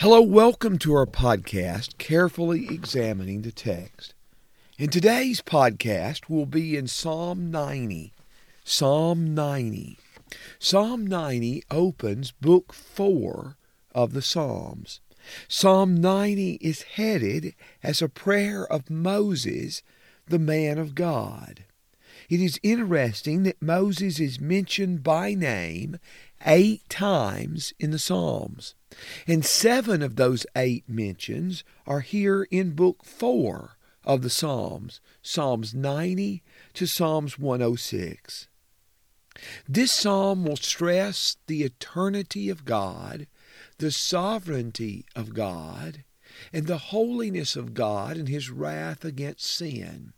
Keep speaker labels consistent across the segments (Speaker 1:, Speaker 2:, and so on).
Speaker 1: Hello, welcome to our podcast, Carefully Examining the Text. In today's podcast, we'll be in Psalm 90. Psalm 90. Psalm 90 opens Book 4 of the Psalms. Psalm 90 is headed as a prayer of Moses, the man of God. It is interesting that Moses is mentioned by name eight times in the Psalms, and seven of those eight mentions are here in Book 4 of the Psalms, Psalms 90 to Psalms 106. This psalm will stress the eternity of God, the sovereignty of God, and the holiness of God and his wrath against sin.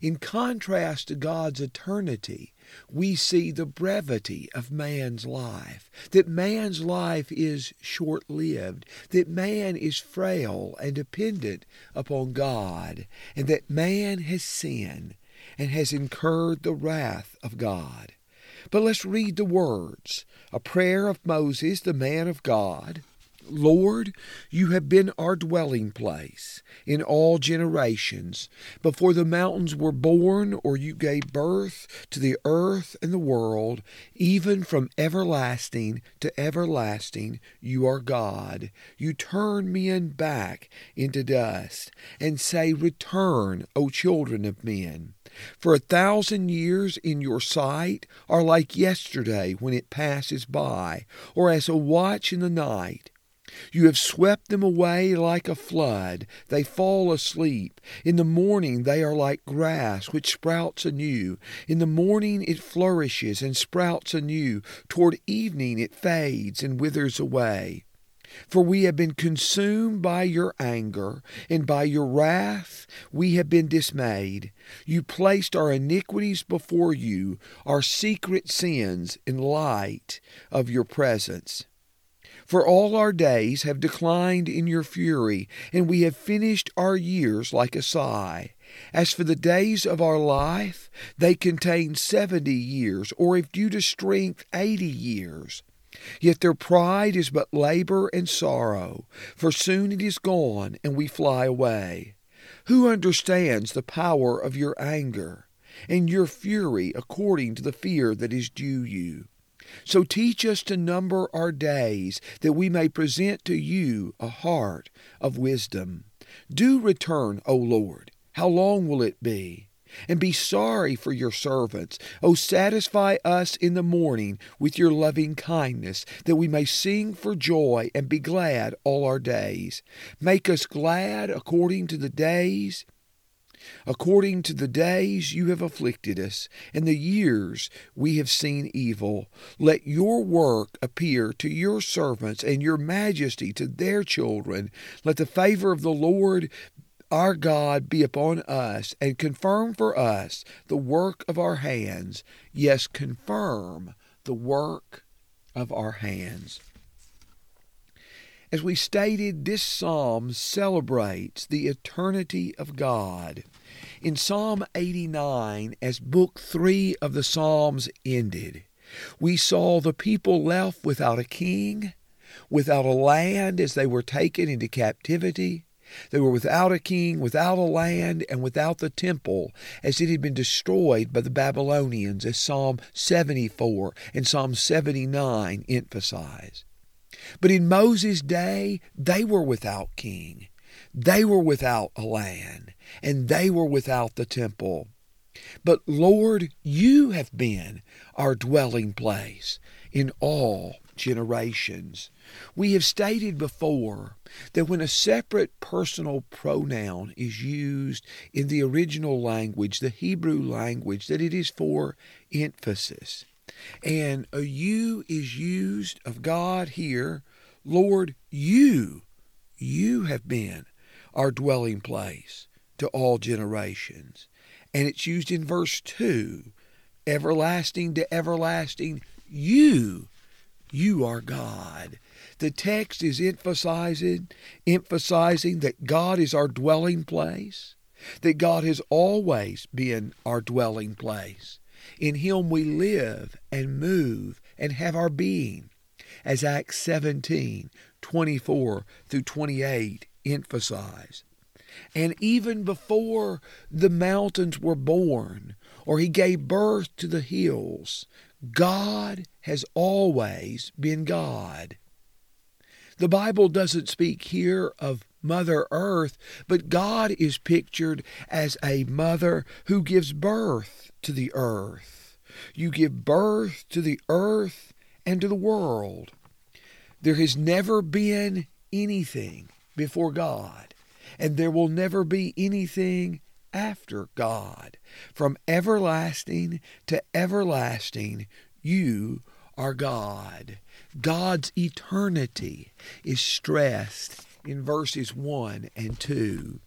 Speaker 1: In contrast to God's eternity, we see the brevity of man's life, that man's life is short lived, that man is frail and dependent upon God, and that man has sinned and has incurred the wrath of God. But let's read the words a prayer of Moses, the man of God. Lord, you have been our dwelling place in all generations. Before the mountains were born, or you gave birth to the earth and the world, even from everlasting to everlasting, you are God. You turn men back into dust and say, Return, O children of men. For a thousand years in your sight are like yesterday when it passes by, or as a watch in the night. You have swept them away like a flood. They fall asleep. In the morning they are like grass which sprouts anew. In the morning it flourishes and sprouts anew. Toward evening it fades and withers away. For we have been consumed by your anger, and by your wrath we have been dismayed. You placed our iniquities before you, our secret sins in light of your presence. For all our days have declined in your fury, and we have finished our years like a sigh. As for the days of our life, they contain seventy years, or if due to strength, eighty years. Yet their pride is but labor and sorrow, for soon it is gone, and we fly away. Who understands the power of your anger, and your fury according to the fear that is due you? So teach us to number our days, that we may present to you a heart of wisdom. Do return, O Lord. How long will it be? And be sorry for your servants. O satisfy us in the morning with your loving kindness, that we may sing for joy and be glad all our days. Make us glad according to the days According to the days you have afflicted us, and the years we have seen evil, let your work appear to your servants, and your majesty to their children. Let the favor of the Lord our God be upon us, and confirm for us the work of our hands. Yes, confirm the work of our hands. As we stated, this psalm celebrates the eternity of God. In Psalm 89, as Book 3 of the Psalms ended, we saw the people left without a king, without a land as they were taken into captivity. They were without a king, without a land, and without the temple, as it had been destroyed by the Babylonians, as Psalm 74 and Psalm 79 emphasize. But in Moses' day, they were without king. They were without a land, and they were without the temple. But Lord, you have been our dwelling place in all generations. We have stated before that when a separate personal pronoun is used in the original language, the Hebrew language, that it is for emphasis. And a you is used of God here. Lord, you, you have been our dwelling place to all generations. And it's used in verse 2 everlasting to everlasting, you, you are God. The text is emphasizing, emphasizing that God is our dwelling place, that God has always been our dwelling place. In Him we live and move and have our being. as Acts 17 24 through 28 emphasize. And even before the mountains were born, or he gave birth to the hills, God has always been God. The Bible doesn't speak here of Mother Earth, but God is pictured as a mother who gives birth to the earth. You give birth to the earth and to the world. There has never been anything before God, and there will never be anything after God. From everlasting to everlasting, you are God. God's eternity is stressed in verses 1 and 2.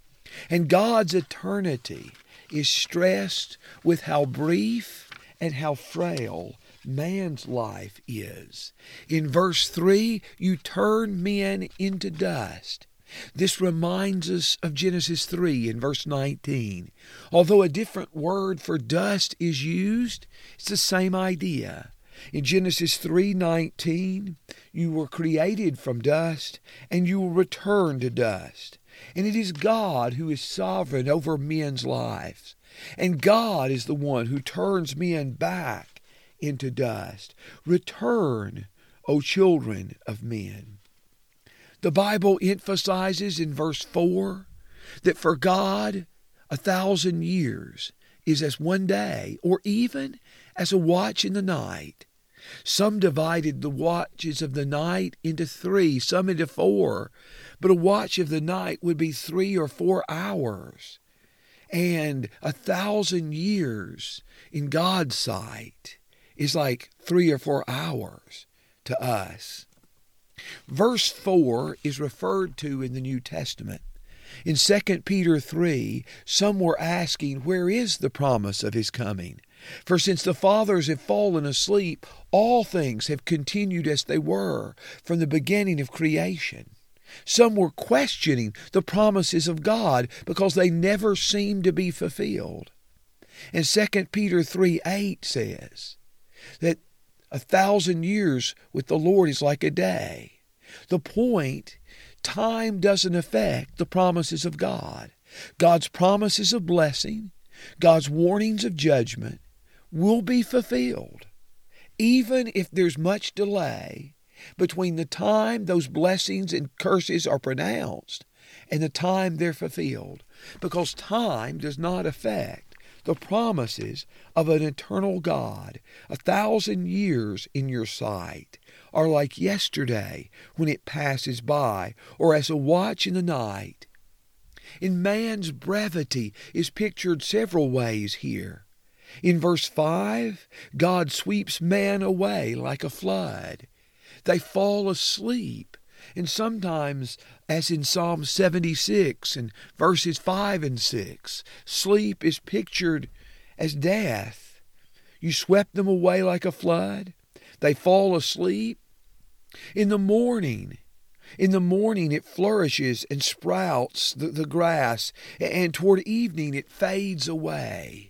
Speaker 1: And God's eternity is stressed with how brief and how frail man's life is. In verse 3, you turn men into dust. This reminds us of Genesis 3 in verse 19. Although a different word for dust is used, it's the same idea. In Genesis 3:19, you were created from dust and you will return to dust. And it is God who is sovereign over men's lives. And God is the one who turns men back into dust. Return, O children of men. The Bible emphasizes in verse 4 that for God a thousand years is as one day, or even as a watch in the night. Some divided the watches of the night into three, some into four, but a watch of the night would be three or four hours. And a thousand years in God's sight is like three or four hours to us. Verse 4 is referred to in the New Testament. In 2 Peter 3, some were asking, Where is the promise of his coming? For since the fathers have fallen asleep, all things have continued as they were from the beginning of creation. Some were questioning the promises of God because they never seemed to be fulfilled. And 2 Peter 3 8 says that a thousand years with the Lord is like a day. The point time doesn't affect the promises of God. God's promises of blessing, God's warnings of judgment will be fulfilled, even if there's much delay between the time those blessings and curses are pronounced and the time they're fulfilled, because time does not affect the promises of an eternal God. A thousand years in your sight are like yesterday when it passes by, or as a watch in the night. In man's brevity is pictured several ways here. In verse 5, God sweeps man away like a flood. They fall asleep. And sometimes, as in Psalm 76 and verses 5 and 6, sleep is pictured as death. You swept them away like a flood. They fall asleep. In the morning, in the morning it flourishes and sprouts the, the grass, and toward evening it fades away.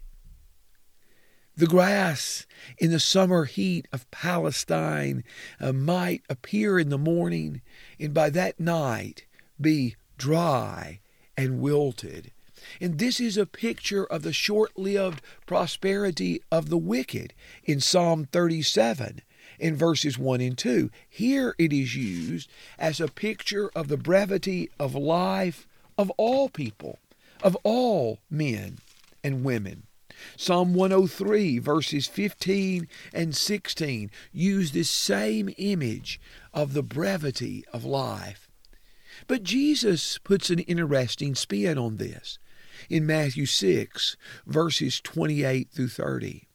Speaker 1: The grass in the summer heat of Palestine uh, might appear in the morning and by that night be dry and wilted. And this is a picture of the short lived prosperity of the wicked in Psalm 37 in verses 1 and 2. Here it is used as a picture of the brevity of life of all people, of all men and women. Psalm 103, verses 15 and 16, use this same image of the brevity of life. But Jesus puts an interesting spin on this in Matthew 6, verses 28 through 30.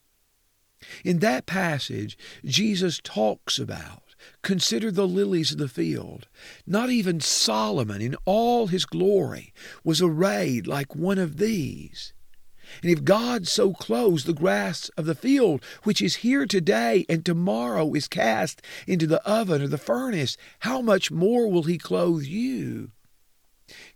Speaker 1: In that passage, Jesus talks about Consider the lilies of the field. Not even Solomon in all his glory was arrayed like one of these. And if God so clothes the grass of the field, which is here today and tomorrow is cast into the oven or the furnace, how much more will He clothe you?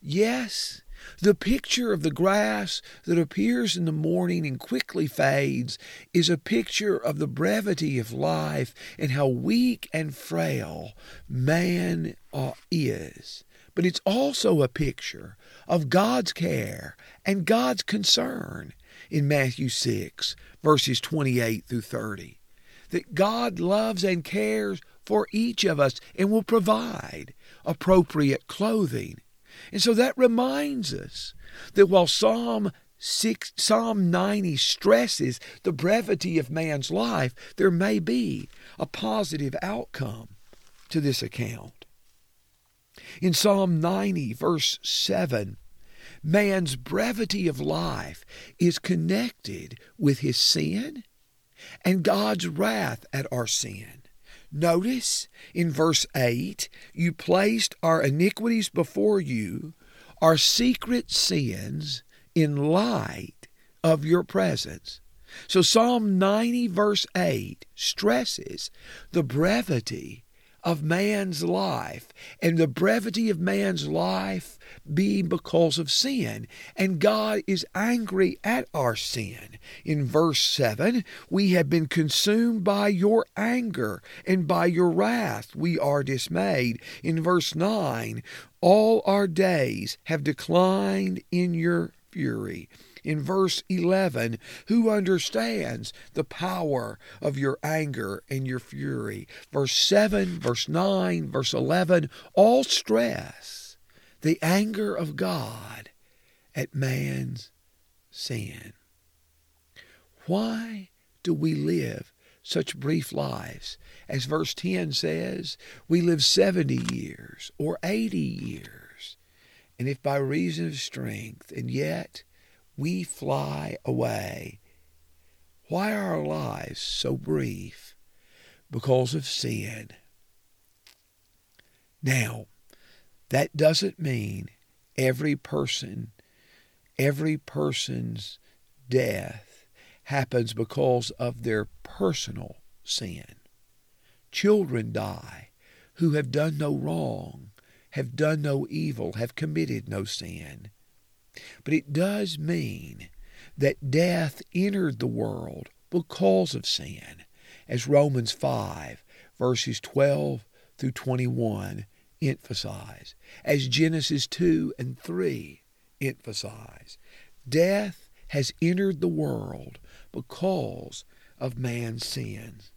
Speaker 1: Yes, The picture of the grass that appears in the morning and quickly fades is a picture of the brevity of life and how weak and frail man uh, is. But it's also a picture of God's care and God's concern in Matthew 6, verses 28 through 30. That God loves and cares for each of us and will provide appropriate clothing and so that reminds us that while Psalm 6, Psalm 90 stresses the brevity of man's life, there may be a positive outcome to this account. In Psalm 90, verse 7, man's brevity of life is connected with his sin and God's wrath at our sin. Notice in verse 8, you placed our iniquities before you, our secret sins in light of your presence. So Psalm 90, verse 8, stresses the brevity of man's life, and the brevity of man's life being because of sin. And God is angry at our sin. In verse 7, we have been consumed by your anger, and by your wrath we are dismayed. In verse 9, all our days have declined in your fury in verse 11 who understands the power of your anger and your fury. Verse 7, verse 9, verse 11 all stress the anger of God at man's sin. Why do we live such brief lives? As verse 10 says, we live 70 years or 80 years. And if by reason of strength, and yet we fly away. Why are our lives so brief? Because of sin. Now, that doesn't mean every person, every person's death happens because of their personal sin. Children die who have done no wrong, have done no evil, have committed no sin. But it does mean that death entered the world because of sin, as Romans 5, verses 12 through 21 emphasize, as Genesis 2 and 3 emphasize. Death has entered the world because of man's sins.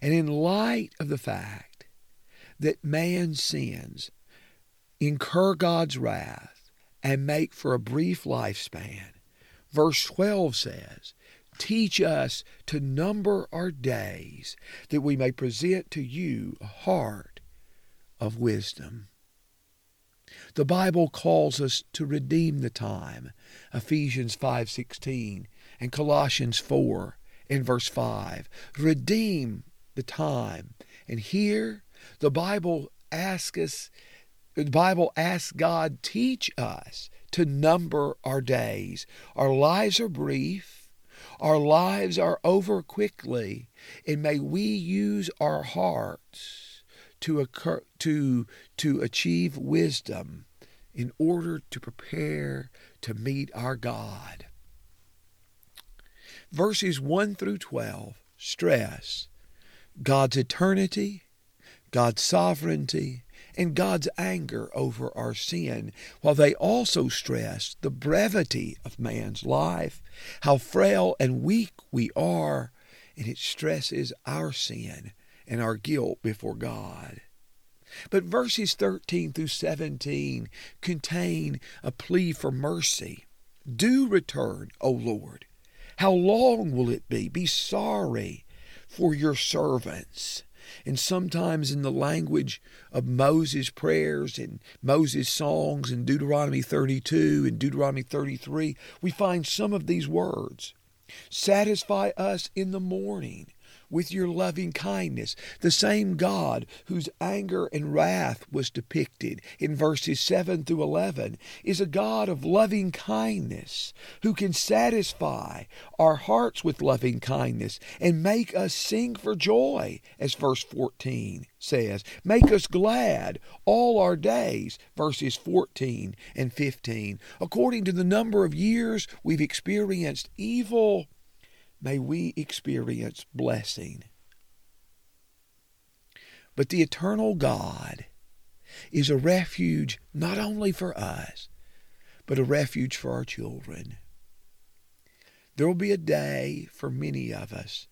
Speaker 1: And in light of the fact that man's sins incur God's wrath, and make for a brief lifespan. Verse 12 says, Teach us to number our days, that we may present to you a heart of wisdom. The Bible calls us to redeem the time. Ephesians 5:16 and Colossians 4 and verse 5. Redeem the time. And here the Bible asks us the Bible asks God, teach us to number our days. Our lives are brief. Our lives are over quickly. And may we use our hearts to, occur, to, to achieve wisdom in order to prepare to meet our God. Verses 1 through 12 stress God's eternity, God's sovereignty, and God's anger over our sin, while they also stress the brevity of man's life, how frail and weak we are, and it stresses our sin and our guilt before God. But verses 13 through 17 contain a plea for mercy. Do return, O Lord. How long will it be? Be sorry for your servants. And sometimes in the language of Moses' prayers and Moses' songs in Deuteronomy 32 and Deuteronomy 33, we find some of these words. Satisfy us in the morning with your loving kindness. The same God whose anger and wrath was depicted in verses 7 through 11 is a God of loving kindness who can satisfy our hearts with loving kindness and make us sing for joy, as verse 14 says. Make us glad all our days, verses 14 and 15. According to the number of years we've experienced evil, may we experience blessing. But the eternal God is a refuge not only for us, but a refuge for our children. There will be a day for many of us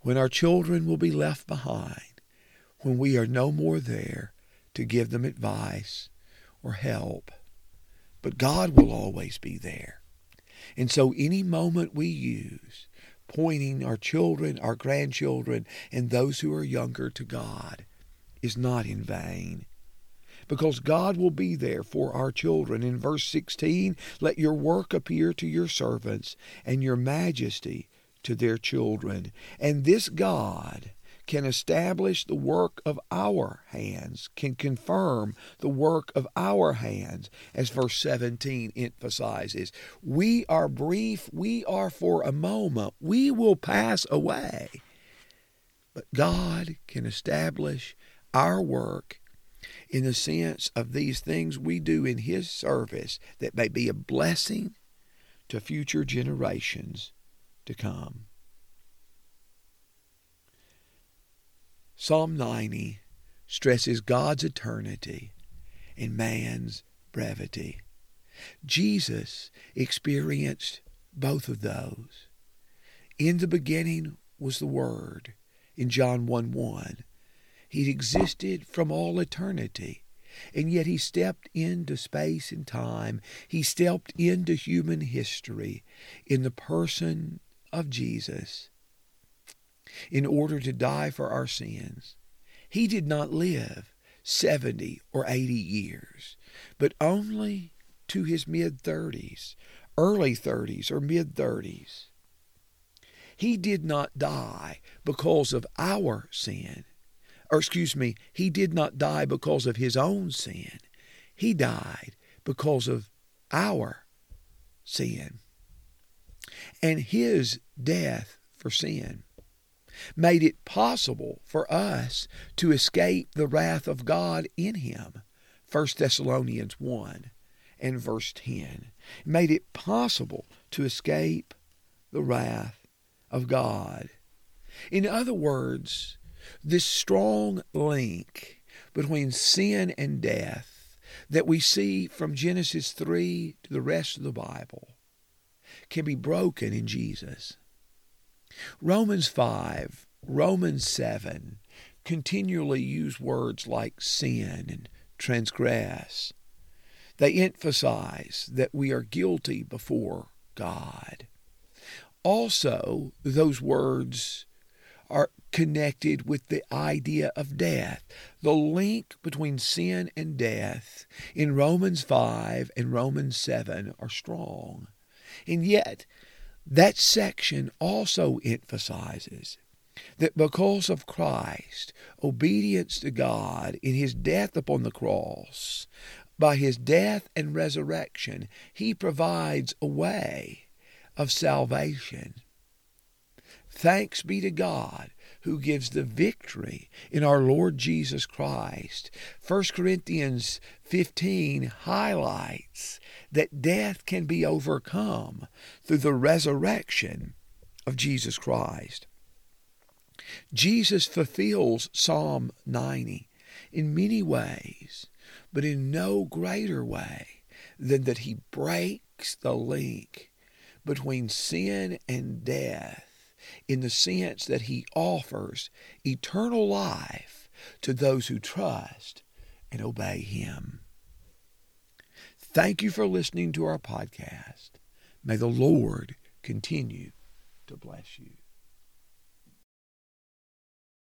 Speaker 1: when our children will be left behind, when we are no more there to give them advice or help. But God will always be there. And so, any moment we use, pointing our children, our grandchildren, and those who are younger to God, is not in vain. Because God will be there for our children. In verse 16, let your work appear to your servants, and your majesty to their children. And this God can establish the work of our hands, can confirm the work of our hands, as verse 17 emphasizes. We are brief, we are for a moment, we will pass away. But God can establish our work in the sense of these things we do in His service that may be a blessing to future generations to come. Psalm 90 stresses God's eternity and man's brevity. Jesus experienced both of those. In the beginning was the Word, in John 1 1. He existed from all eternity, and yet he stepped into space and time. He stepped into human history in the person of Jesus in order to die for our sins. He did not live 70 or 80 years, but only to his mid 30s, early 30s, or mid 30s. He did not die because of our sin. Or, excuse me, he did not die because of his own sin. He died because of our sin. And his death for sin made it possible for us to escape the wrath of God in him. 1 Thessalonians 1 and verse 10 made it possible to escape the wrath of God. In other words, this strong link between sin and death that we see from Genesis 3 to the rest of the Bible can be broken in Jesus. Romans 5, Romans 7 continually use words like sin and transgress. They emphasize that we are guilty before God. Also, those words are connected with the idea of death. The link between sin and death in Romans 5 and Romans 7 are strong. And yet, that section also emphasizes that because of Christ, obedience to God in his death upon the cross, by his death and resurrection, he provides a way of salvation. Thanks be to God who gives the victory in our Lord Jesus Christ. 1 Corinthians 15 highlights that death can be overcome through the resurrection of Jesus Christ. Jesus fulfills Psalm 90 in many ways, but in no greater way than that he breaks the link between sin and death in the sense that he offers eternal life to those who trust and obey him. Thank you for listening to our podcast. May the Lord continue to bless you.